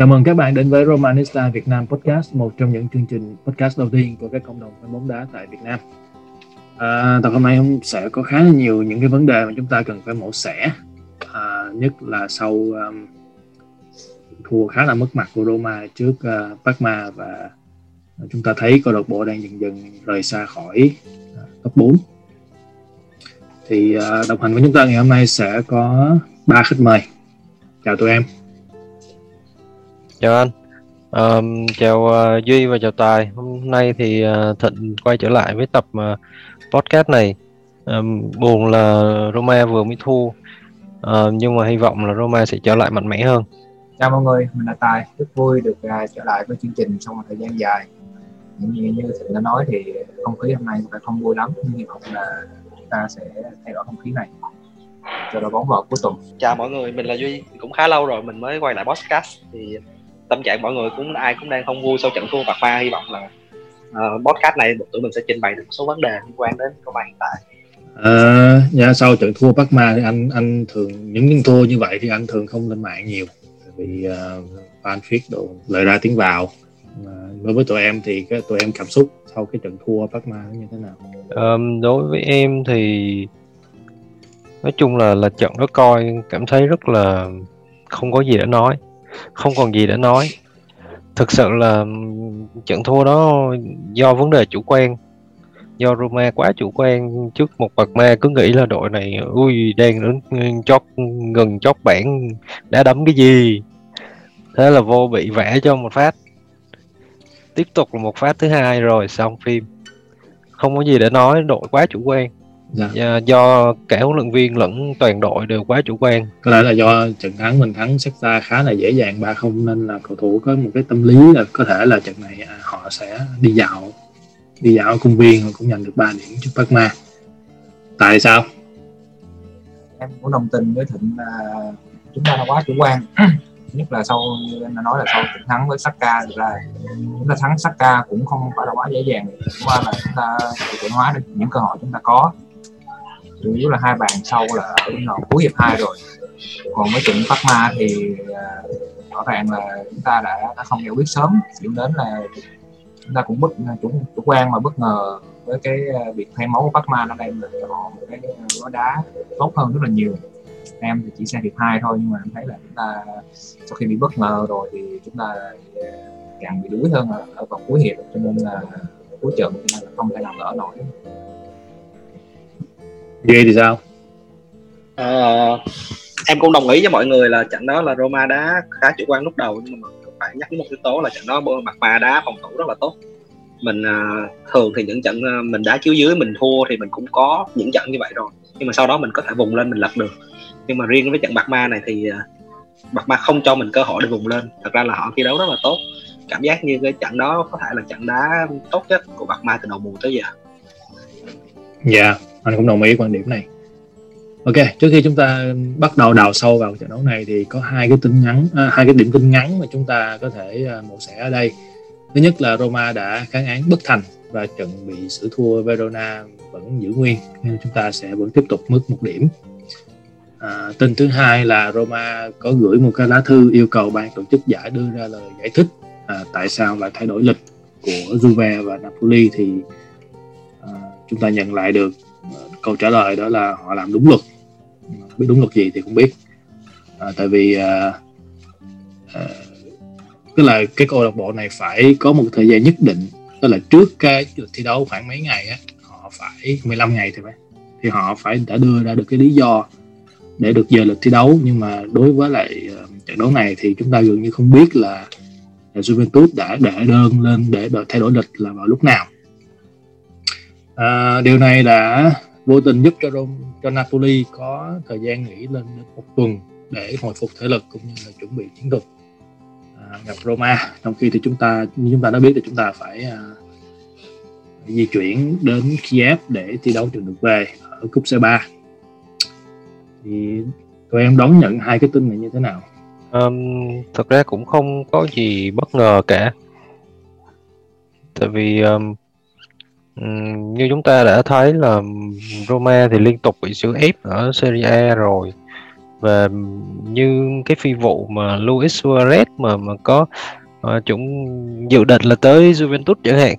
Chào mừng các bạn đến với Romanista Việt Nam Podcast, một trong những chương trình podcast đầu tiên của các cộng đồng fan bóng đá tại Việt Nam. À, tập hôm nay sẽ có khá là nhiều những cái vấn đề mà chúng ta cần phải mổ xẻ, à, nhất là sau um, thua khá là mất mặt của Roma trước uh, Parma và chúng ta thấy câu lạc bộ đang dần dần rời xa khỏi uh, top 4. Thì uh, đồng hành với chúng ta ngày hôm nay sẽ có ba khách mời. Chào tụi em chào anh. Um, chào uh, duy và chào tài. Hôm nay thì uh, thịnh quay trở lại với tập uh, podcast này. Um, buồn là roma vừa mới thua. Uh, nhưng mà hy vọng là roma sẽ trở lại mạnh mẽ hơn. Chào mọi người mình là tài. Rất vui được uh, trở lại với chương trình sau một thời gian dài. Những như, như thịnh đã nói thì không khí hôm nay phải không vui lắm nhưng hy vọng là chúng ta sẽ thay đổi không khí này. Cho đội bóng vào cuối tuần. Chào mọi người mình là duy. Cũng khá lâu rồi mình mới quay lại podcast thì tâm trạng mọi người cũng ai cũng đang không vui sau trận thua bạc ma hy vọng là uh, podcast này tụi mình sẽ trình bày được một số vấn đề liên quan đến câu bạn hiện tại. À, dạ, sau trận thua Bắc Ma thì anh anh thường những những thua như vậy thì anh thường không lên mạng nhiều vì uh, fan feed đồ lời ra tiếng vào. Uh, đối với tụi em thì cái tụi em cảm xúc sau cái trận thua Bắc Ma như thế nào? Um, đối với em thì nói chung là là trận đó coi cảm thấy rất là không có gì để nói không còn gì để nói. Thực sự là trận thua đó do vấn đề chủ quan, do Roma quá chủ quan trước một bậc ma cứ nghĩ là đội này, ui, đang đến chót, gần chót bảng, đã đấm cái gì? Thế là vô bị vẽ cho một phát. Tiếp tục là một phát thứ hai rồi, xong phim. Không có gì để nói, đội quá chủ quan dạ. do, do cả huấn luyện viên lẫn toàn đội đều quá chủ quan. Có lẽ là do trận thắng mình thắng ra khá là dễ dàng ba không nên là cầu thủ có một cái tâm lý là có thể là trận này à, họ sẽ đi dạo đi dạo ở công viên cũng nhận được 3 điểm trước Parma. Tại sao? Em cũng đồng tình với thịnh là chúng ta là quá chủ quan. Nhất là sau như em đã nói là sau trận thắng với Saka thực ra chúng ta thắng Saka cũng không phải là quá dễ dàng. Qua là chúng ta thực hóa được những cơ hội chúng ta có chủ yếu là hai bàn sau là ở đoạn cuối hiệp hai rồi. Còn với trận Parma thì à, rõ ràng là chúng ta đã, đã không giải quyết sớm. Dẫn đến là chúng ta cũng bất chủ, chủ quan mà bất ngờ với cái à, việc thay máu của Parma nó đem lại cho họ một cái à, gói đá tốt hơn rất là nhiều. Em thì chỉ xem hiệp hai thôi nhưng mà em thấy là chúng ta sau khi bị bất ngờ rồi thì chúng ta càng bị đuối hơn ở, ở vòng cuối hiệp. Cho nên là cuối trận cho nên là không thể nào lỡ nổi. Ghê thì sao? À, em cũng đồng ý với mọi người là trận đó là Roma đá khá chủ quan lúc đầu nhưng mà phải nhắc một yếu tố là trận đó mặt ma đá phòng thủ rất là tốt. Mình à, thường thì những trận à, mình đá chiếu dưới mình thua thì mình cũng có những trận như vậy rồi. Nhưng mà sau đó mình có thể vùng lên mình lật được. Nhưng mà riêng với trận bạc ma này thì à, bạc ma không cho mình cơ hội để vùng lên. Thật ra là họ thi đấu rất là tốt. Cảm giác như cái trận đó có thể là trận đá tốt nhất của bạc ma từ đầu mùa tới giờ. Dạ. yeah anh cũng đồng ý quan điểm này. Ok trước khi chúng ta bắt đầu đào sâu vào trận đấu này thì có hai cái tin ngắn à, hai cái điểm tin ngắn mà chúng ta có thể à, mổ xẻ ở đây. Thứ nhất là Roma đã kháng án bất thành và trận bị xử thua Verona vẫn giữ nguyên nên chúng ta sẽ vẫn tiếp tục mất một điểm. À, tin thứ hai là Roma có gửi một cái lá thư yêu cầu ban tổ chức giải đưa ra lời giải thích à, tại sao lại thay đổi lịch của Juve và Napoli thì à, chúng ta nhận lại được. Ờ, câu trả lời đó là họ làm đúng luật. Biết đúng luật gì thì không biết. À, tại vì à, à, tức là cái câu lạc bộ này phải có một thời gian nhất định tức là trước cái thi đấu khoảng mấy ngày á họ phải 15 ngày thì phải. Thì họ phải đã đưa ra được cái lý do để được giờ lịch thi đấu. Nhưng mà đối với lại uh, trận đấu này thì chúng ta gần như không biết là, là Juventus đã để đơn lên để thay đổi lịch là vào lúc nào à, điều này đã vô tình giúp cho Rome, cho Napoli có thời gian nghỉ lên một tuần để hồi phục thể lực cũng như là chuẩn bị chiến thuật à, gặp Roma. Trong khi thì chúng ta như chúng ta đã biết thì chúng ta phải à, di chuyển đến Kiev để thi đấu trận được về ở cúp C3 thì tụi em đón nhận hai cái tin này như thế nào? Um, thật ra cũng không có gì bất ngờ cả. Tại vì um, như chúng ta đã thấy là Roma thì liên tục bị xử ép ở Serie A rồi. Và như cái phi vụ mà Luis Suarez mà mà có uh, chúng dự định là tới Juventus chẳng hạn.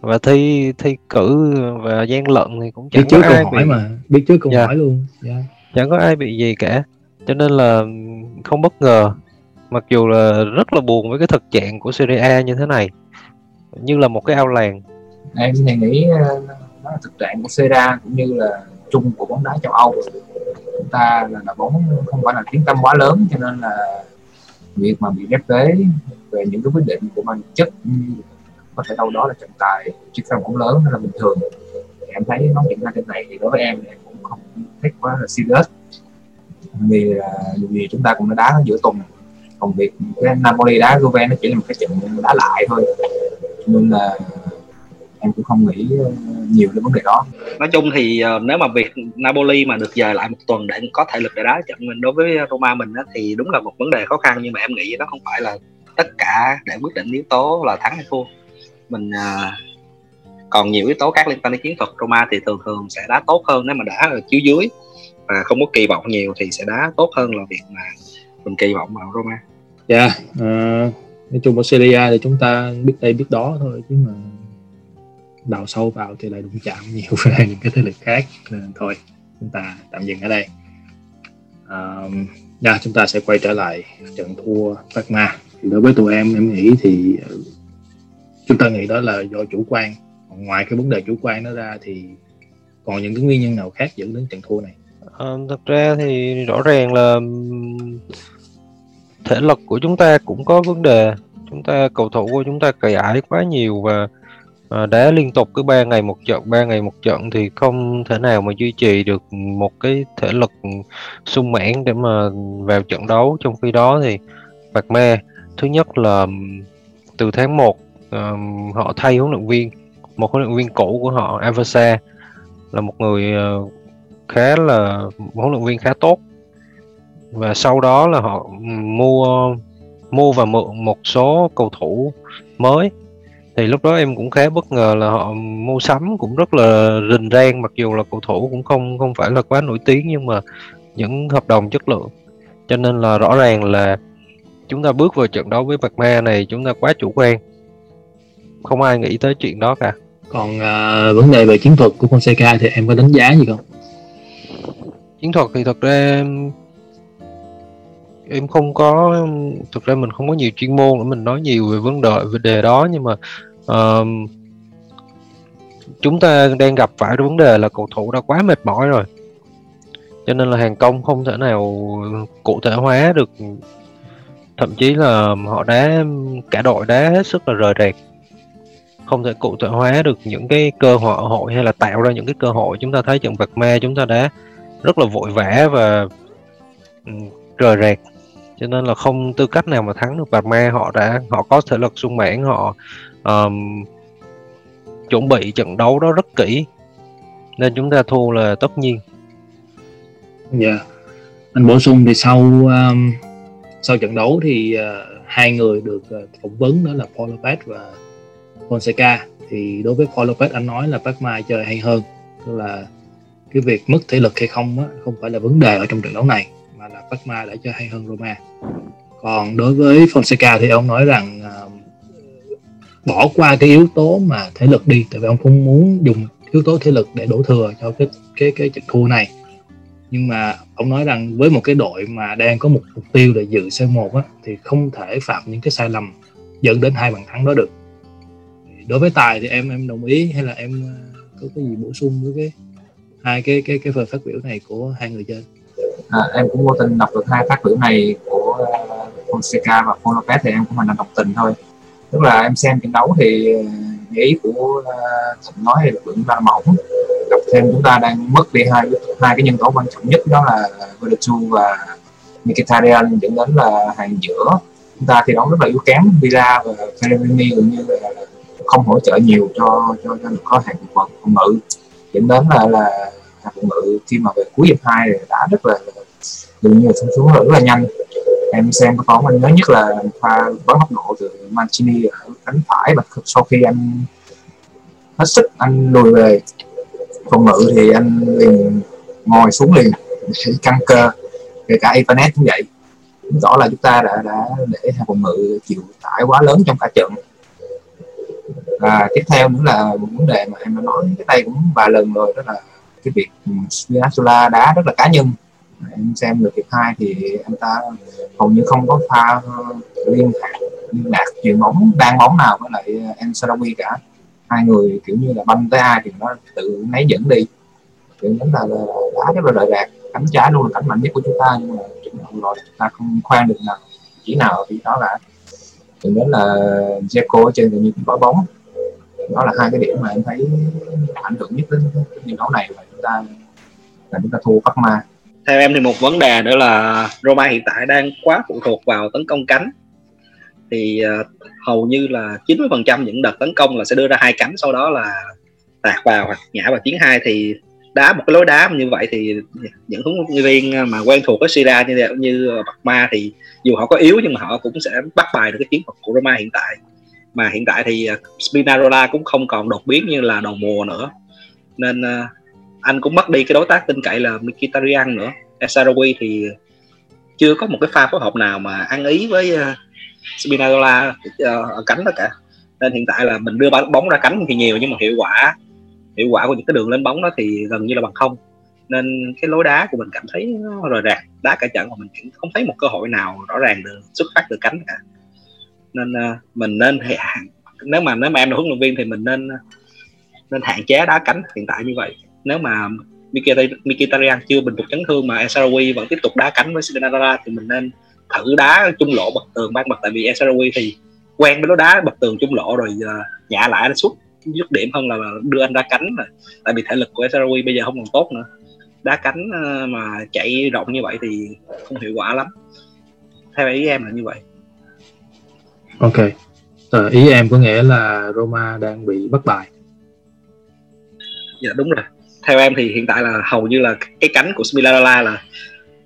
Và thi thi cử và gian lận thì cũng chẳng biết trước có ai câu hỏi bị mà biết trước câu Dạ. hỏi luôn yeah. chẳng có ai bị gì cả. Cho nên là không bất ngờ mặc dù là rất là buồn với cái thực trạng của Serie A như thế này. Như là một cái ao làng em thì nghĩ ờ, nó là thực trạng của Sera cũng như là chung của bóng đá châu Âu. Chúng ta là, là bóng không phải là tiếng tâm quá lớn cho nên là việc mà bị ghép tế về những cái quyết định của mang chất có thể đâu đó là trọng tài chứ không bóng lớn là bình thường. Em thấy nó diễn ra trên này thì đối với em thì em cũng không thích quá là serious. Vì là vì chúng ta cũng đã đá giữa tuần. Còn việc cái Napoli đá Juve nó chỉ là một cái trận đá lại thôi. Nên là em cũng không nghĩ ờ, nhiều đến vấn đề đó. Nói chung thì ờ, nếu mà việc Napoli mà được dời lại một tuần để có thể lực để đá trận mình đối với Roma mình á, thì đúng là một vấn đề khó khăn nhưng mà em nghĩ nó không phải là tất cả để quyết định yếu tố là thắng hay thua. Mình ờ, còn nhiều yếu tố khác liên quan đến chiến thuật Roma thì thường thường sẽ đá tốt hơn nếu mà đá ở chiếu dưới. Và không có kỳ vọng nhiều thì sẽ đá tốt hơn là việc mà mình kỳ vọng vào Roma. Dạ, ờ, nói chung ở Serie A thì chúng ta biết đây biết đó thôi chứ mà đào sâu vào thì lại đụng chạm nhiều với những cái thế lực khác nên thôi chúng ta tạm dừng ở đây. Ờ, dạ, chúng ta sẽ quay trở lại trận thua Parma. Ma đối với tụi em em nghĩ thì ừ, chúng ta nghĩ đó là do chủ quan. Còn ngoài cái vấn đề chủ quan nó ra thì còn những cái nguyên nhân nào khác dẫn đến trận thua này? à, thực ra thì rõ ràng là thể lực của chúng ta cũng có vấn đề chúng ta cầu thủ của chúng ta cày ải quá nhiều và à, đá liên tục cứ ba ngày một trận ba ngày một trận thì không thể nào mà duy trì được một cái thể lực sung mãn để mà vào trận đấu. Trong khi đó thì Bạc Me thứ nhất là từ tháng 1 ừm, họ thay huấn luyện viên một huấn luyện viên cũ của họ Aversa là một người ờ, khá là huấn luyện viên khá tốt. Và sau đó là họ mua mua và mượn một số cầu thủ mới thì lúc đó em cũng khá bất ngờ là họ mua sắm cũng rất là rình rang mặc dù là cầu thủ cũng không không phải là quá nổi tiếng nhưng mà những hợp đồng chất lượng. Cho nên là rõ ràng là chúng ta bước vào trận đấu với Bạc Ma này chúng ta quá chủ quan. Không ai nghĩ tới chuyện đó cả. Còn ờ, vấn đề về chiến thuật của Fonseca thì em có đánh giá gì không? chiến thuật thì thật ra em, không có thực ra mình không có nhiều chuyên môn để mình nói nhiều về vấn đề về đề đó nhưng mà uh, chúng ta đang gặp phải cái vấn đề là cầu thủ đã quá mệt mỏi rồi. Cho nên là hàng công không thể nào cụ thể hóa được thậm chí là họ đá cả đội đá hết sức là rời rạc. Không thể cụ thể hóa được những cái cơ hội hội hay là tạo ra những cái cơ hội. Chúng ta thấy trận vật Ma chúng ta đá rất là vội vã và rời rạc cho nên là không tư cách nào mà thắng được Bạc Ma họ đã họ có thể lực sung mãn họ um, chuẩn bị trận đấu đó rất kỹ. Nên chúng ta thua là tất nhiên. Dạ. Anh bổ sung thì sau um, sau trận đấu thì uh, hai người được uh, phỏng vấn đó là Paul Lopez và Fonseca. Thì đối với Paul Lopez anh nói là Parma chơi hay hơn. Tức là cái việc mất thể lực hay không á, không phải là vấn đề ở trong trận đấu này mà là Parma đã chơi hay hơn Roma. Còn đối với Fonseca thì ông nói rằng uh, bỏ qua cái yếu tố mà thể lực đi tại vì ông không muốn dùng yếu tố thể lực để đổ thừa cho cái cái cái trận thua này. Nhưng mà ông nói rằng với một cái đội mà đang có một mục tiêu là dự C1 á, thì không thể phạm những cái sai lầm dẫn đến hai bàn thắng đó được. Đối với tài thì em em đồng ý hay là em à, có cái gì bổ sung với cái hai cái cái cái phần phát biểu này của hai người trên? À, em cũng vô tình đọc được hai phát biểu này của ờ, Fonseca và Paul Lopez thì em cũng hành động độc tình thôi. Tức là em xem trận đấu thì ờ, ý của ờ, Thịnh nói thì lực lượng chúng mỏng. Gặp thêm chúng ta đang mất đi hai hai cái nhân tố quan trọng nhất đó là Verdetu và Mkhitaryan dẫn đến là hàng giữa. Chúng ta thi đấu rất là yếu kém. Villa và Pellegrini gần như là không hỗ trợ nhiều cho cho cho có hàng phòng ngự dẫn đến là là hàng phòng ngự khi mà về cuối hiệp hai thì đã rất là gần như là xuống xuống rất là nhanh. Em xem cái phóng anh nhớ nhất là pha bắn tốc độ từ Mancini ở cánh phải và sau khi anh hết sức anh lùi về phòng ngự thì anh liền ngồi xuống liền để căng cơ. Kể cả Evanet cũng vậy. Chứng tỏ là chúng ta đã đã để hai phòng ngự chịu tải quá lớn trong cả trận. Và tiếp theo nữa là một vấn đề mà em đã nói cái đây cũng vài lần rồi, đó là cái việc ừ, Spinazzola đá rất là cá nhân. Em xem được hiệp hai thì anh ta hầu như không có pha liên lạc liên lạc chuyền bóng đang bóng nào với lại ờ, em Sarawi cả. Hai người kiểu như là banh tới ai thì nó tự nấy dẫn đi. Kiểu đánh là, là đá rất là lợi rạc. Cánh trái luôn là cánh mạnh nhất của chúng ta nhưng mà rồi chúng ta không khoan được nào chỉ nào thì đó là thì đến là Jeco trên tự nhiên có bóng. Đó là hai cái điểm mà em thấy ảnh hưởng nhất đến trận đấu này và ta là chúng ta thua ma. Theo em thì một vấn đề nữa là Roma hiện tại đang quá phụ thuộc vào tấn công cánh. Thì uh, hầu như là 90% những đợt tấn công là sẽ đưa ra hai cánh sau đó là tạt vào hoặc nhả vào chiến hai. Thì đá một cái lối đá như vậy thì những huấn luyện viên mà quen thuộc với Syria như như Bạc Ma thì dù họ có yếu nhưng mà họ cũng sẽ bắt bài được cái chiến thuật của Roma hiện tại. Mà hiện tại thì ờ, Spinarola cũng không còn đột biến như là đầu mùa nữa. Nên uh, anh cũng mất đi cái đối tác tin cậy là Mkhitaryan nữa. Esarawi thì chưa có một cái pha phối hợp nào mà ăn ý với uh, Spinazzola uh, ở cánh đó cả. Nên hiện tại là mình đưa bóng ra cánh thì nhiều nhưng mà hiệu quả hiệu quả của những cái đường lên bóng đó thì gần như là bằng không. Nên cái lối đá của mình cảm thấy nó rời rạc. Đá cả trận mà mình cũng không thấy một cơ hội nào rõ ràng được xuất phát từ cánh cả. Nên uh, mình nên hạn nếu mà nếu mà em là huấn luyện viên thì mình nên nên hạn chế đá cánh hiện tại như vậy nếu mà Mkhitaryan chưa bình phục chấn thương mà Esarawi vẫn tiếp tục đá cánh với Spinazzola thì mình nên thử đá trung lộ bật tường ban mặt. Tại vì Esarawi thì quen với lối đá bật tường trung lộ rồi nhả lại nó suốt dứt điểm hơn là đưa anh ra cánh rồi tại vì thể lực của Esarawi bây giờ không còn tốt nữa. Đá cánh ờ, mà chạy rộng như vậy thì không hiệu quả lắm. Theo ý em là như vậy. Ok. Tờ ý em có nghĩa là Roma đang bị bất bài dạ đúng rồi theo em thì hiện tại là hầu như là cái cánh của Spinazzola là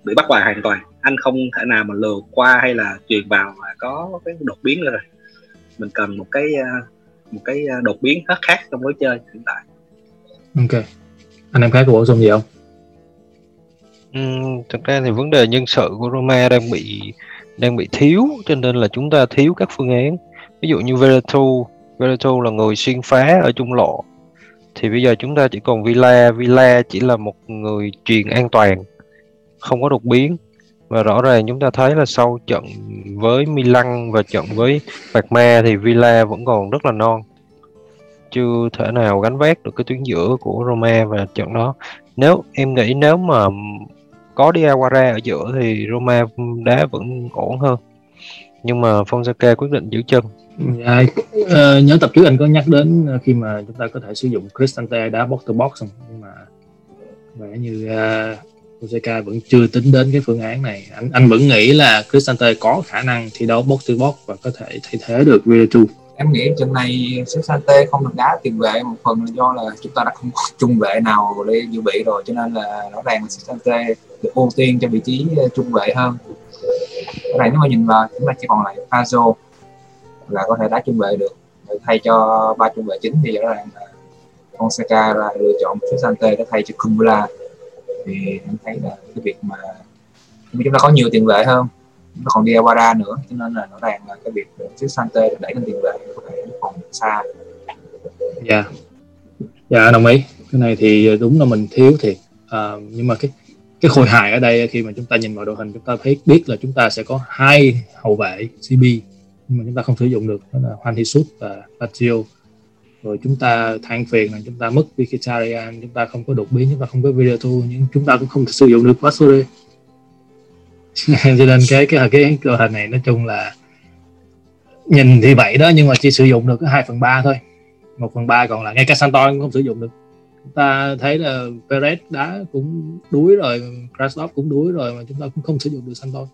bị bắt bài hoàn toàn. Anh không thể nào mà lừa qua hay là truyền vào mà có cái đột biến nữa rồi. Mình cần một cái ờ, một cái ờ, đột biến rất khác trong lối chơi hiện tại. Ok. Anh em khác có bổ sung gì không? Ừ, thực ra thì vấn đề nhân sự của Roma đang bị đang bị thiếu cho nên là chúng ta thiếu các phương án. Ví dụ như Veretout. Veretout là người xuyên phá ở trung lộ thì bây giờ chúng ta chỉ còn Villa. Villa chỉ là một người truyền an toàn, không có đột biến. Và rõ ràng chúng ta thấy là sau trận với Milan và trận với Bạc Ma thì Villa vẫn còn rất là non. Chưa thể nào gánh vác được cái tuyến giữa của Roma và trận đó. Nếu, em nghĩ nếu mà có Diawara ở giữa thì Roma đá vẫn ổn hơn. Nhưng mà Fonseca quyết định giữ chân dạ, uh, nhớ tập trước anh có nhắc đến ờ, khi mà chúng ta có thể sử dụng Cristante đá box to box không? Nhưng mà vẻ như ờ, uh, Fonseca vẫn chưa tính đến cái phương án này. Anh anh vẫn nghĩ là Cristante có khả năng thi đấu box to box và có thể thay thế được Virtu em nghĩ trận này Cristante không được đá tiền vệ một phần là do là chúng ta đã không có trung vệ nào để dự bị rồi cho nên là rõ ràng là Cristante được ưu tiên cho vị trí trung vệ hơn. Cái này nếu mà nhìn vào chúng ta chỉ còn lại Fazo là có thể đá trung vệ được. Thay cho ba trung vệ chính thì rõ ràng là Fonseca là lựa chọn Sante để thay cho Kumbula thì em thấy là cái việc mà chúng ta có nhiều tiền vệ hơn chúng ta còn đi Awara nữa cho nên là rõ ràng là cái việc Cristante đẩy lên tiền vệ có thể còn xa. Dạ. Yeah. dạ đồng ý. Cái này thì đúng là mình thiếu thiệt. À, nhưng mà cái cái khôi hài ở đây khi mà chúng ta nhìn vào đội hình chúng ta thấy biết là chúng ta sẽ có hai hậu vệ CB nhưng mà chúng ta không sử dụng được, đó là Juan Jesus và Patrio rồi chúng ta than phiền là chúng ta mất Mkhitaryan, chúng ta không có đột biến, chúng ta không có video thu nhưng chúng ta cũng không thể sử dụng được Pastore cho nên cái cái cái cơ hội này nói chung là nhìn thì vậy đó, nhưng mà chỉ sử dụng được hai phần ba thôi. Một phần ba còn lại, ngay cả Santon cũng không sử dụng được. Chúng ta thấy là Perez đá cũng đuối rồi Krasnov cũng đuối rồi, mà chúng ta cũng không sử dụng được Santon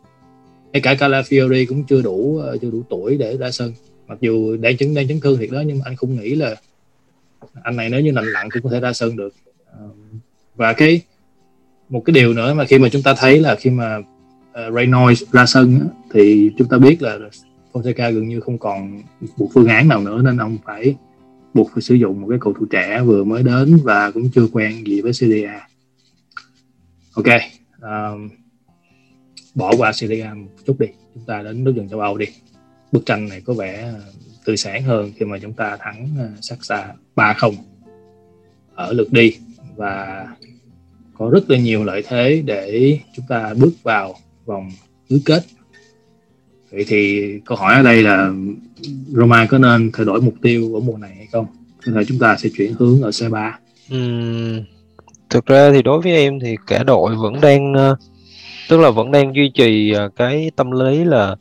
ngay cả Calafiori cũng chưa đủ ờ, chưa đủ tuổi để ra sân. Mặc dù đang chấn đang chấn thương thiệt đó nhưng mà anh không nghĩ là anh này nếu như lành lặn cũng có thể ra sân được. Và cái một cái điều nữa mà khi mà chúng ta thấy là khi mà ờ, uh, Reynolds ra sân thì chúng ta biết là Fonseca gần như không còn một phương án nào nữa nên ông phải buộc phải sử dụng một cái cầu thủ trẻ vừa mới đến và cũng chưa quen gì với CDA ok um, bỏ qua Serie A một chút đi. Chúng ta đến nước dần châu Âu đi. Bức tranh này có vẻ ờ, tươi sáng hơn khi mà chúng ta thắng ờ, Saksa 3-0 ở lượt đi. Và có rất là nhiều lợi thế để chúng ta bước vào vòng tứ kết. Vậy thì câu hỏi ở đây là Roma có nên thay đổi mục tiêu ở mùa này hay không? Có thể chúng ta sẽ chuyển hướng ở C3 uhm, thực ra thì đối với em thì cả đội vẫn đang uh tức là vẫn đang duy trì à, cái tâm lý là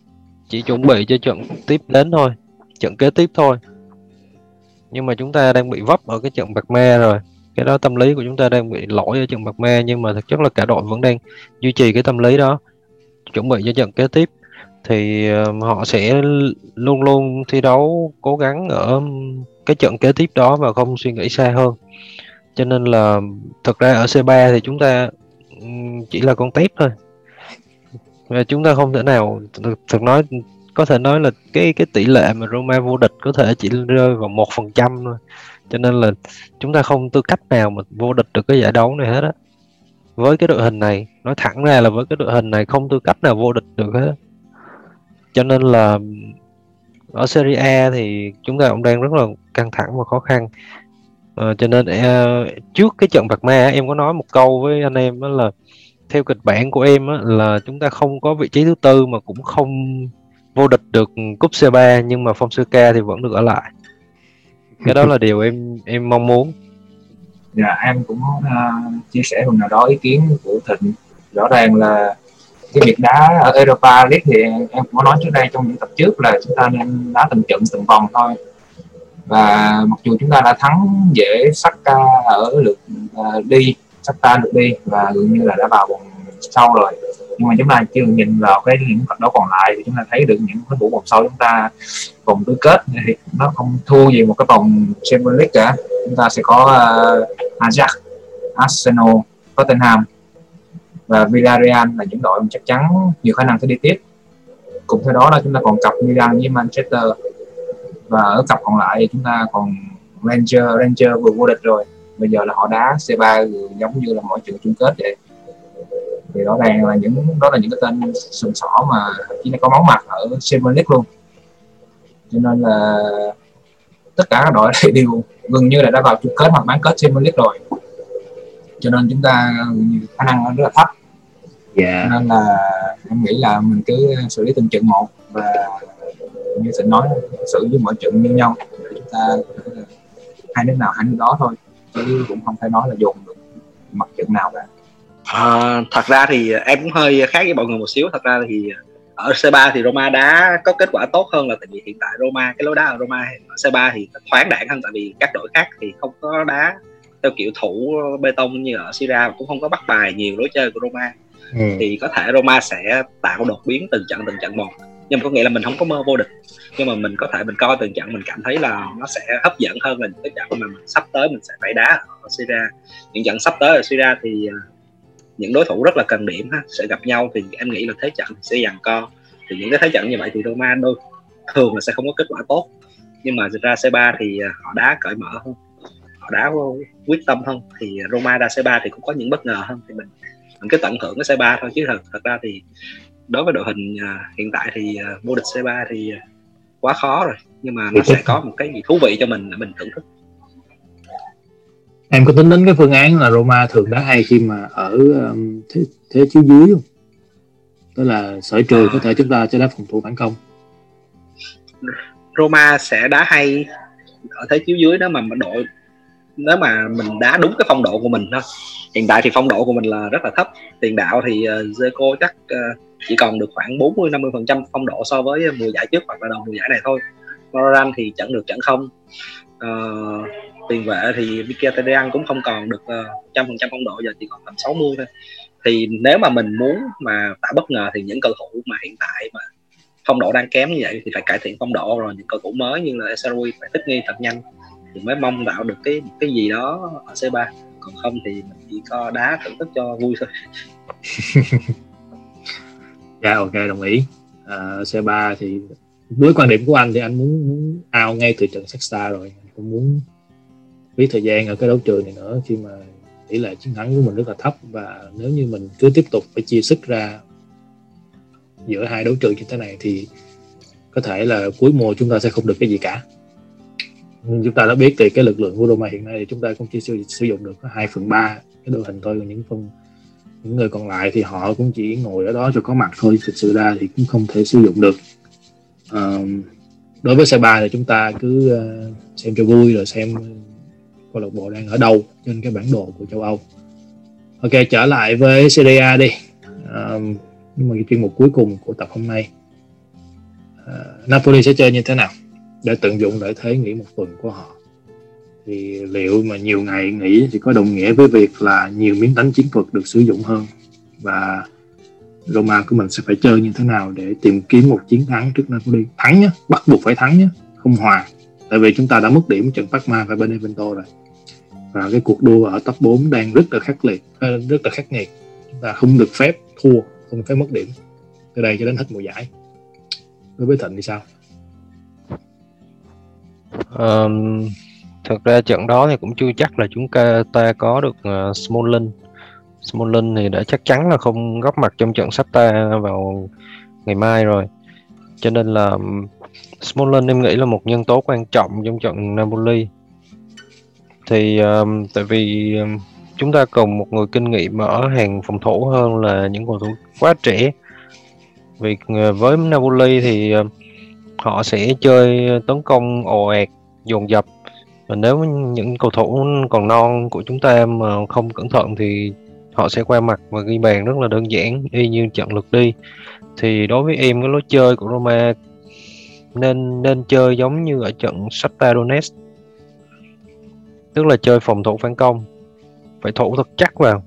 chỉ chuẩn bị cho trận tiếp đến thôi, trận kế tiếp thôi. Nhưng mà chúng ta đang bị vấp ở cái trận bạc me rồi. Cái đó tâm lý của chúng ta đang bị lỗi ở trận bạc me nhưng mà thực chất là cả đội vẫn đang duy trì cái tâm lý đó, chuẩn bị cho trận kế tiếp. Thì à, họ sẽ luôn luôn thi đấu, cố gắng ở cái trận kế tiếp đó và không suy nghĩ xa hơn. Cho nên là thực ra ở C3 thì chúng ta ừ, chỉ là con tép thôi và chúng ta không thể nào thực nói có thể nói là cái cái tỷ lệ mà Roma vô địch có thể chỉ rơi vào một phần trăm thôi. Cho nên là chúng ta không tư cách nào mà vô địch được cái giải đấu này hết á. Với cái đội hình này nói thẳng ra là với cái đội hình này không tư cách nào vô địch được hết cho nên là ở Serie A thì chúng ta cũng đang rất là căng thẳng và khó khăn. À, cho nên uh, trước cái trận bạc ma em có nói một câu với anh em đó là theo kịch bản của em á, là chúng ta không có vị trí thứ tư mà cũng không vô địch được cúp C3 nhưng mà Fonseca thì vẫn được ở lại. Cái đó là điều em em mong muốn. Dạ em cũng uh, chia sẻ phần nào đó ý kiến của thịnh. Rõ ràng là cái việc đá ở Europa League thì em cũng có nói trước đây trong những tập trước là chúng ta nên đá từng trận từng vòng thôi. Và mặc dù chúng ta đã thắng dễ Saka ở lượt uh, đi sắp tan được đi và gần như là đã vào vòng sau rồi. Nhưng mà chúng ta chưa nhìn vào cái những trận đấu còn lại thì chúng ta thấy được những cái vụ vòng sau chúng ta vòng tứ kết. Thì nó không thua gì một cái vòng Champions League cả. Chúng ta sẽ có uh, Ajax Arsenal Tottenham và Villarreal là những đội chắc chắn nhiều khả năng sẽ đi tiếp. Cùng theo đó là chúng ta còn cặp Milan với Manchester và ở cặp còn lại chúng ta còn Ranger Ranger vừa vô địch rồi bây giờ là họ đá C3 giống như là mọi trận chung kết vậy. Thì rõ ràng là những đó là những cái tên sừng sỏ mà chỉ là có máu mặt ở Champions League luôn. Cho nên là tất cả các đội đều gần như là đã vào chung kết hoặc bán kết Champions League rồi. Cho nên chúng ta khả năng rất là thấp. Yeah. nên là em nghĩ là mình cứ xử lý từng trận một và như sẽ nói xử với mọi trận như nhau để chúng ta hai nước nào hai nước đó thôi chứ cũng không phải nói là dùng được mặt trận nào cả. À, thật ra thì em cũng hơi khác với mọi người một xíu. Thật ra thì ở C3 thì Roma đã có kết quả tốt hơn là tại vì hiện tại Roma cái lối đá ở Roma ở C3 thì thoáng đạn hơn tại vì các đội khác thì không có đá theo kiểu thủ bê tông như ở Syria cũng không có bắt bài nhiều lối chơi của Roma. Ừ. thì có thể Roma sẽ tạo đột biến từng trận từng trận một nhưng mà có nghĩa là mình không có mơ vô địch nhưng mà mình có thể mình coi từng trận mình cảm thấy là nó sẽ hấp dẫn hơn là những cái trận mà mình sắp tới mình sẽ phải đá ở Syria. Những trận sắp tới ở Syria thì à, những đối thủ rất là cần điểm ha, sẽ gặp nhau thì em nghĩ là thế trận sẽ dằn co. Thì những cái thế trận như vậy thì Roma đôi thường là sẽ không có kết quả tốt. Nhưng mà ra C3 thì à, họ đá cởi mở hơn họ đá quyết tâm hơn. Thì Roma ra C3 thì cũng có những bất ngờ hơn. Thì mình mình cứ tận hưởng cái C3 thôi chứ thật thật ra thì đối với đội hình uh, hiện tại thì uh, vô địch C3 thì uh, quá khó rồi nhưng mà nó sẽ có một cái gì thú vị cho mình để mình thưởng thức em có tính đến cái phương án là Roma thường đá hay khi mà ở thế, thế chiếu dưới không tức là sở trường à. có thể chúng ta sẽ đá phòng thủ phản công Roma sẽ đá hay ở thế chiếu dưới đó mà đội nếu mà mình đá đúng cái phong độ của mình thôi hiện tại thì phong độ của mình là rất là thấp. Tiền đạo thì uh, Zeko chắc uh, chỉ còn được khoảng 40 50 phần trăm phong độ so với mùa giải trước hoặc là đầu mùa giải này thôi. Moran thì chẳng được chẳng không. Uh, tiền vệ thì Mkhitaryan cũng không còn được trăm phần trăm phong độ giờ chỉ còn tầm 60 thôi. Thì nếu mà mình muốn mà tạo bất ngờ thì những cầu thủ mà hiện tại mà phong độ đang kém như vậy thì phải cải thiện phong độ rồi những cầu thủ mới như là Esarui phải thích nghi thật nhanh thì mới mong tạo được cái cái gì đó ở C3 còn không thì mình chỉ có đá thưởng thức cho vui thôi. Dạ ok đồng ý. À, C3 thì với quan điểm của anh thì anh muốn muốn ao ngay từ trận Sexta rồi. Cũng muốn phí thời gian ở cái đấu trường này nữa khi mà tỷ lệ chiến thắng của mình rất là thấp. Và nếu như mình cứ tiếp tục phải chia sức ra giữa hai đấu trường như thế này thì có thể là cuối mùa chúng ta sẽ không được cái gì cả chúng ta đã biết thì cái lực lượng của Roma hiện nay thì chúng ta cũng chỉ sử, sử dụng được 2 phần ba cái đội hình thôi. Những phần những người còn lại thì họ cũng chỉ ngồi ở đó cho có mặt thôi. Thực sự ra thì cũng không thể sử dụng được. À, đối với xe ba thì chúng ta cứ ờ, xem cho vui rồi xem câu lạc bộ đang ở đâu trên cái bản đồ của châu Âu. Ok trở lại với Serie A đi. À, nhưng mà cái chuyên mục cuối cùng của tập hôm nay. À, Napoli sẽ chơi như thế nào? Để tận dụng lợi thế nghỉ một tuần của họ. Thì liệu mà nhiều ngày nghỉ thì có đồng nghĩa với việc là nhiều miếng đánh chiến thuật được sử dụng hơn? Và Roma của mình sẽ phải chơi như thế nào để tìm kiếm một chiến thắng trước Napoli? Thắng nhé bắt buộc phải thắng nhé không hòa. Tại vì chúng ta đã mất điểm trận Parma và Benevento rồi. Và cái cuộc đua ở top 4 đang rất là khắc liệt ờ, rất là khắc nghiệt. Chúng ta không được phép thua, không được phép mất điểm. Từ đây cho đến hết mùa giải. Đối với Thịnh thì sao? Um, thực ra trận đó thì cũng chưa chắc là chúng ta, ta có được ờ, uh, Smolin Smolin thì đã chắc chắn là không góp mặt trong trận sắp ta vào ngày mai rồi. Cho nên là Smolin em nghĩ là một nhân tố quan trọng trong trận Napoli. Thì um, tại vì um, chúng ta cần một người kinh nghiệm ở hàng phòng thủ hơn là những cầu thủ quá trẻ. Vì uh, với Napoli thì uh, họ sẽ chơi tấn công, ồ ạt, dồn dập. Và nếu những cầu thủ còn non của chúng ta mà không cẩn thận thì họ sẽ qua mặt và ghi bàn rất là đơn giản, y như trận lượt đi. Thì đối với em, cái lối chơi của Roma nên nên chơi giống như ở trận Shakhtar Donetsk. Tức là chơi phòng thủ phản công. Phải thủ thật chắc vào.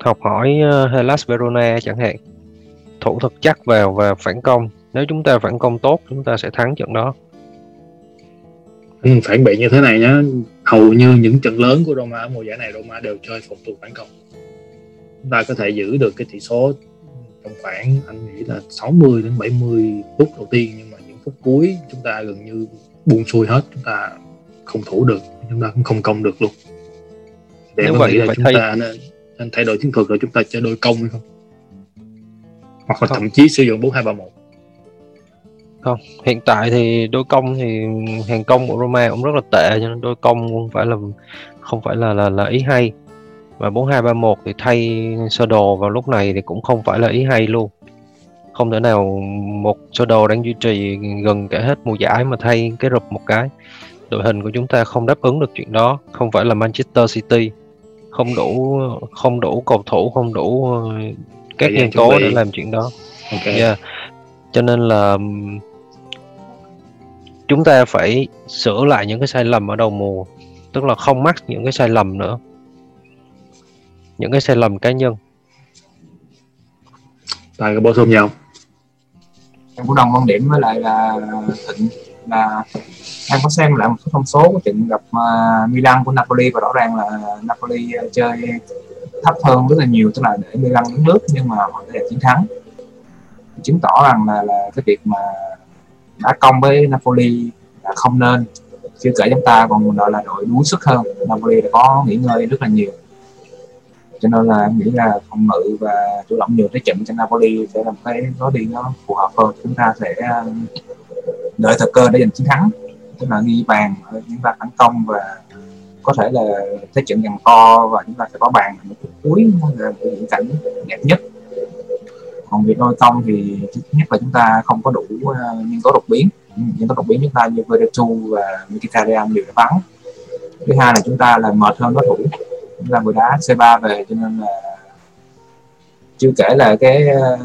Học hỏi ờ, Hellas Verona chẳng hạn thủ thật chắc vào và phản công. Nếu chúng ta phản công tốt chúng ta sẽ thắng trận đó. Ừ, phản biện như thế này nhá. Hầu như những trận lớn của Roma ở mùa giải này Roma đều chơi phòng thủ phản công. Chúng ta có thể giữ được cái tỷ số trong khoảng anh nghĩ là 60 đến 70 phút đầu tiên nhưng mà những phút cuối chúng ta gần như buông xuôi hết. Chúng ta không thủ được chúng ta cũng không công được luôn. Để Nếu vậy nghĩ là chúng thay... ta nên, nên thay đổi chiến thuật rồi chúng ta chơi đôi công hay không hoặc là không. thậm chí sử dụng 4231 không hiện tại thì đôi công thì hàng công của Roma cũng rất là tệ cho nên đôi công không phải là không phải là là, là ý hay. Và 4231 thì thay sơ đồ vào lúc này thì cũng không phải là ý hay luôn. Không thể nào một sơ đồ đang duy trì gần cả hết mùa giải mà thay cái rụp một cái. Đội hình của chúng ta không đáp ứng được chuyện đó không phải là Manchester City. Không đủ không đủ cầu thủ không đủ ờ, các nhân tố để làm chuyện đó. Okay. yeah. cho nên là chúng ta phải sửa lại những cái sai lầm ở đầu mùa tức là không mắc những cái sai lầm nữa. Những cái sai lầm cá nhân. Tài có bổ sung nhau. Em cũng đồng quan điểm với lại là thịnh là em có xem lại một số thông số của trận gặp uh, Milan của Napoli và rõ ràng là Napoli uh, chơi thấp hơn rất là nhiều tức là để Milan đứng nước nhưng mà họ đã chiến thắng. Chứng tỏ rằng là, là cái việc mà đã công với Napoli là không nên. Chưa kể chúng ta còn gọi là đội đuối sức hơn. Napoli đã có nghỉ ngơi rất là nhiều. Cho nên là em nghĩ là phòng ngự và chủ động nhiều thế trận cho Napoli sẽ làm cái nó đi nó phù hợp hơn. Chúng ta sẽ um, đợi thời cơ để giành chiến thắng. Tức là ghi bàn chúng ta tấn công và có thể là thế trận gần to và chúng ta sẽ có bàn ở cuối là những cảnh đẹp nhất. Còn việc đôi công thì thứ nhất là chúng ta không có đủ uh, nhân tố đột biến. Ừ, nhân tố đột biến chúng ta như Veretu và Mkhitaryan đều đã vắng thứ hai là chúng ta là mệt hơn đối thủ. Chúng ta vừa đá C3 về cho nên là chưa kể là cái ờ,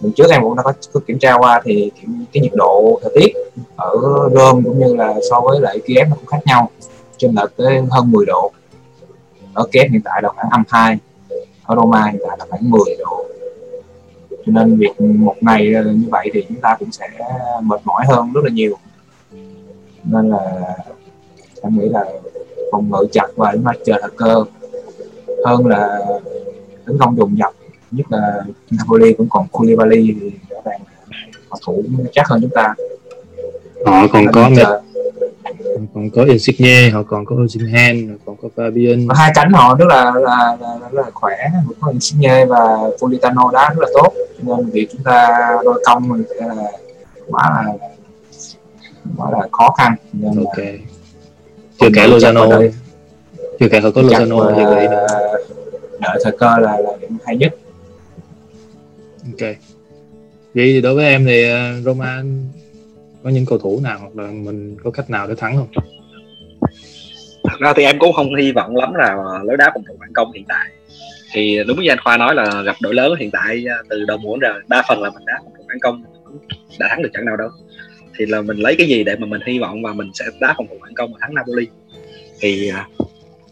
mình trước em cũng đã có, có kiểm tra qua thì cái nhiệt độ thời tiết ở Rome cũng như là so với lại Kiev nó cũng khác nhau trên lệch tới hơn 10 độ. Ở Kiev hiện tại là khoảng âm 2 ở Roma hiện tại là khoảng 10 độ. Cho nên việc một ngày như vậy thì chúng ta cũng sẽ mệt mỏi hơn rất là nhiều. Nên là em nghĩ là phòng ngự chặt và chúng ta chờ thời cơ hơn là tấn công dùng dập. Nhất là Napoli cũng còn Koulibaly thì rõ ràng họ thủ chắc hơn chúng ta. Họ còn có mệt còn có Insigne họ còn có Osimhen còn có Fabian. Hai cánh họ rất là là, là, là, là khỏe có Insigne và Politano đá rất là tốt. Cho nên việc chúng ta đôi công sẽ là quá là quá là khó khăn. Nên ok. Chưa kể Lozano. chưa kể có chắc Lozano thì gợi nữa đợi thời cơ là, là điểm hay nhất. Ok. Vậy thì đối với em thì ờ, Roma có những cầu thủ nào hoặc là mình có cách nào để thắng không? Thật ra thì em cũng không hy vọng lắm là lối đá phòng thủ phản công hiện tại. Thì đúng như anh khoa nói là gặp đội lớn hiện tại à, từ đầu mùa đến giờ, đa phần là mình đá phòng thủ phản công, đã thắng được trận nào đâu. Thì là mình lấy cái gì để mà mình hy vọng và mình sẽ đá phòng thủ phản công và thắng Napoli? Thì à,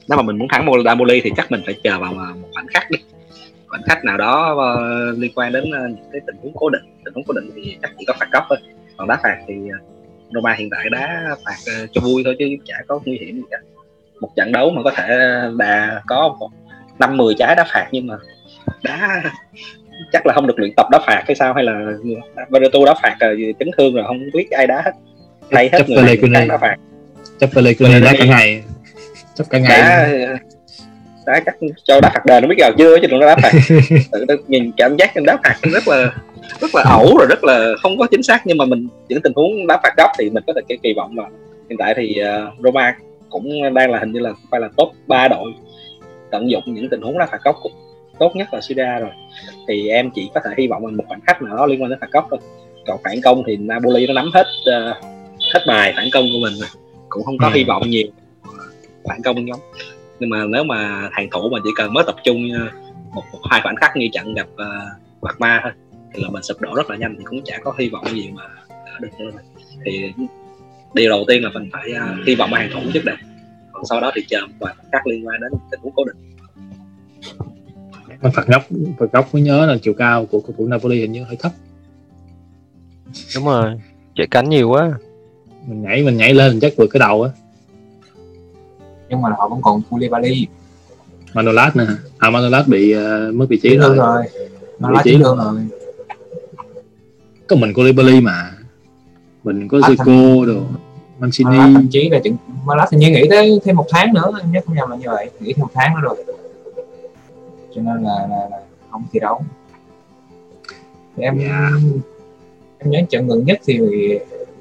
nếu mà mình muốn thắng Napoli thì chắc mình phải chờ vào à, một khoảnh khắc đi. Khoảnh khắc nào đó liên quan đến những cái tình huống cố định. Tình huống cố định thì chắc chỉ có phạt góc thôi còn đá phạt thì ờ, Roma hiện tại đá phạt ờ, cho vui thôi chứ chả có nguy hiểm gì cả. Một trận đấu mà có thể đà có năm mười trái đá phạt nhưng mà đá chắc là không được luyện tập đá phạt hay sao? Hay là Veretout đá phạt rồi chấn thương rồi không biết ai đá hết. Thay hết Chắc người này đá phạt. Chắc Pellegrini đá cả ngày. Chắc cả ngày. Đá đá chắc cho đá phạt đền nó biết vào chưa chứ đừng đá phạt nhìn cảm giác đá phạt rất là rất là ẩu rồi rất là không có chính xác nhưng mà mình những tình huống đá phạt góc thì mình có thể kỳ- kỳ vọng là hiện tại thì ờ, Roma cũng đang là hình như là phải là top 3 đội tận dụng những tình huống đá phạt góc tốt nhất là Syria rồi. Thì em chỉ có thể hy vọng là một khoảnh khắc nào đó liên quan đến phạt góc thôi. Còn phản công thì Napoli nó nắm hết ờ, hết bài phản công của mình rồi. cũng không có Ừ. hy vọng nhiều. Phản công giống nhưng mà nếu mà hàng thủ mà chỉ cần mới tập trung ờ, một, một hai khoảnh khắc như trận gặp uh, Bạc Ma thôi thì là mình sụp đổ rất là nhanh thì cũng chả có hy vọng gì mà được nữa. Thì điều đầu tiên là mình phải ờ, hy vọng ở hàng thủ trước đã. Còn sau đó thì chờ một vài khoảnh khắc liên quan đến tình huống cố định. Phạt góc phạt góc mới nhớ là chiều cao của cầu thủ Napoli hình như hơi thấp. Đúng rồi chạy cánh nhiều quá. Mình nhảy mình nhảy lên mình chắc vượt cái đầu á nhưng mà họ vẫn còn Koulibaly. Manolas nè. À Manolas bị ờ, mất vị trí rồi. rồi. Vị lá trí. rồi. Có mình Koulibaly mà. Mình có Zico đồ Mancini. Malas thậm chí là chừng Malas thì như nghĩ tới thêm một tháng nữa nhớ không nhầm là như vậy. Nghĩ thêm một tháng nữa rồi. Cho nên là, là, là không thi đấu. Thì em Dạ. em nhớ trận gần nhất thì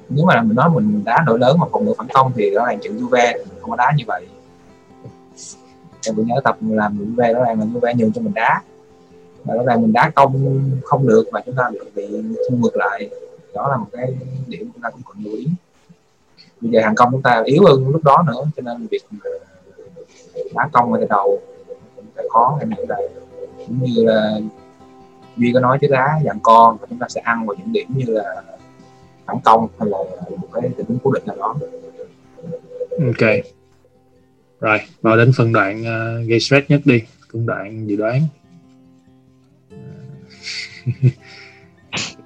nếu mà mình nói mình đá đội lớn mà phòng ngự phản công thì đó là trận Juve không có đá như vậy. Em vẫn nhớ tập làm Juve đó là là ve nhường cho mình đá. Và đó là mình đá công không được và chúng ta bị bị thu ngược lại. Đó là một cái điểm chúng ta cũng cần lưu ý. Bây giờ hàng công chúng ta yếu hơn lúc đó nữa, cho nên việc đá công ở từ đầu cũng sẽ khó, em nghĩ là cũng như là duy có nói chứ đá dạng con và chúng ta sẽ ăn vào những điểm như là phản công hay là một cái tình huống cố định nào đó ok. Rồi vào đến phân đoạn ờ, gây stress nhất đi. Phân đoạn dự đoán.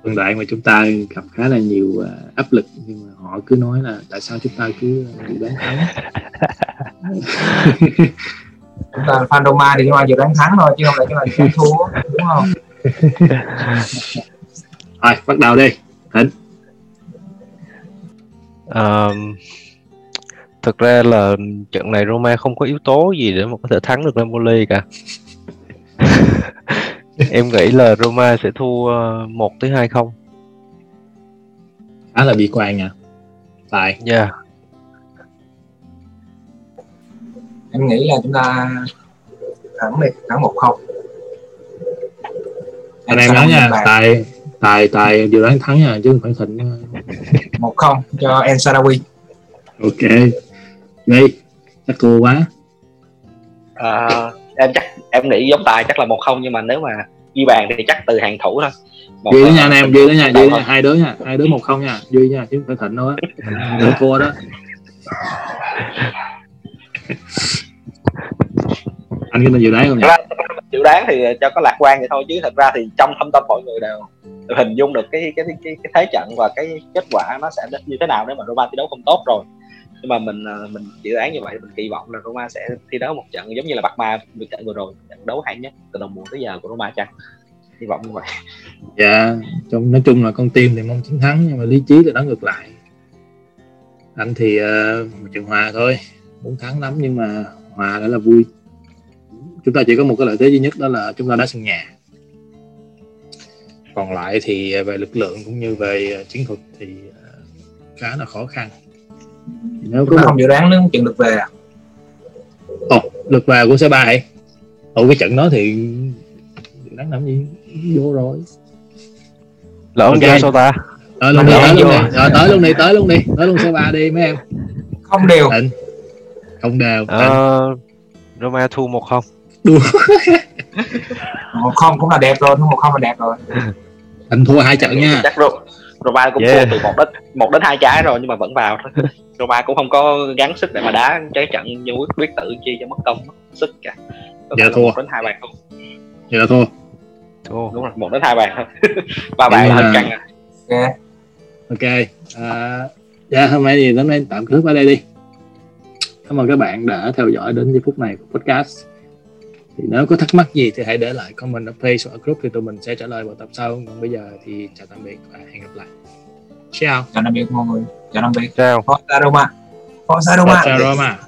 Phân đoạn mà chúng ta gặp khá là nhiều ờ, áp lực nhưng mà họ cứ nói là tại sao chúng ta cứ dự đoán thắng? Chúng ta fan Roma thì chúng ta dự đoán thắng thôi chứ không phải chúng ta dự đoán thua đúng không? Rồi bắt đầu đi. Ờm, thực ra là trận này Roma không có yếu tố gì để mà có thể thắng được Napoli cả. Em nghĩ là Roma sẽ thua ờ, một tới hai không. Khá là bi quan nha tại yeah. em nghĩ là chúng ta thắng đi thắng một không. Anh em nhớ nha tài tài tài dự đoán thắng nha chứ không phải thịnh một không cho El Sarawi ok đi chắc thua quá. À, em chắc em nghĩ giống tài chắc là một không nhưng mà nếu mà ghi bàn thì chắc từ hàng thủ thôi. Một, duy nha anh em duy đó nha duy thôi. nha. Hai đứa nha hai đứa một không nha duy nha chứ không phải thịnh đâu á. Đừng thua đó. Anh có nên dự đoán không nhỉ? Dự đoán thì cho có lạc quan vậy thôi chứ thật ra thì trong thâm tâm mọi người đều hình dung được cái cái cái, cái thế trận và cái kết quả nó sẽ như thế nào nếu mà Roma thi đấu không tốt rồi nhưng mà mình à, mình dự đoán như vậy mình kỳ vọng là Roma sẽ thi đấu một trận giống như là Bạc Ma một trận vừa rồi trận đấu hay nhất từ đầu mùa tới giờ của Roma chăng? Hy vọng như vậy. Dạ trong nói chung là con tim thì mong chiến thắng nhưng mà lý trí thì nó ngược lại. Anh thì uh, một trận hòa thôi muốn thắng lắm nhưng mà hòa đã là vui. Chúng ta chỉ có một cái lợi thế duy nhất đó là chúng ta đá sân nhà. Còn lại thì ờ, về lực lượng cũng như về ờ, chiến thuật thì khá là khó khăn nếu có không dự đoán nếu trận lượt về à? Ồ, lượt về của C3 hả? Ồ cái trận đó thì dự đoán làm gì? Vô rồi. Lỡ ông Ok. okay. sao ta? Tới luôn đi Mà tới luôn đi tới luôn đi tới luôn đi. Tới luôn C3 đi mấy em. Không đều. Định không đều Ờ, Roma thua một không. Một không cũng là đẹp rồi một không là đẹp rồi định thua hai trận nha. chắc Ro- Roma cũng Yeah. thua từ một đến một đến hai trái rồi nhưng mà vẫn vào thôi. Roma cũng không có gắng sức để mà đá trái trận như quyết quyết tự chi cho mất công mất sức cả. Có Dạ là thua. đến hai bàn không? Là thua. Thua. Đúng rồi một đến hai bàn thôi. Ba bàn là hết căng rồi. Ok ok à, dạ hôm nay thì đến đây tạm kết ở đây đi. Cảm ơn các bạn đã theo dõi đến giây phút này của podcast thì nếu có thắc mắc gì thì hãy để lại comment ở page hoặc ở group thì tụi mình sẽ trả lời vào tập sau. Còn bây giờ thì chào tạm biệt và hẹn gặp lại. Ciao chào tạm biệt mọi người. Chào tạm biệt. Sao Forza Roma Forza Roma Forza Roma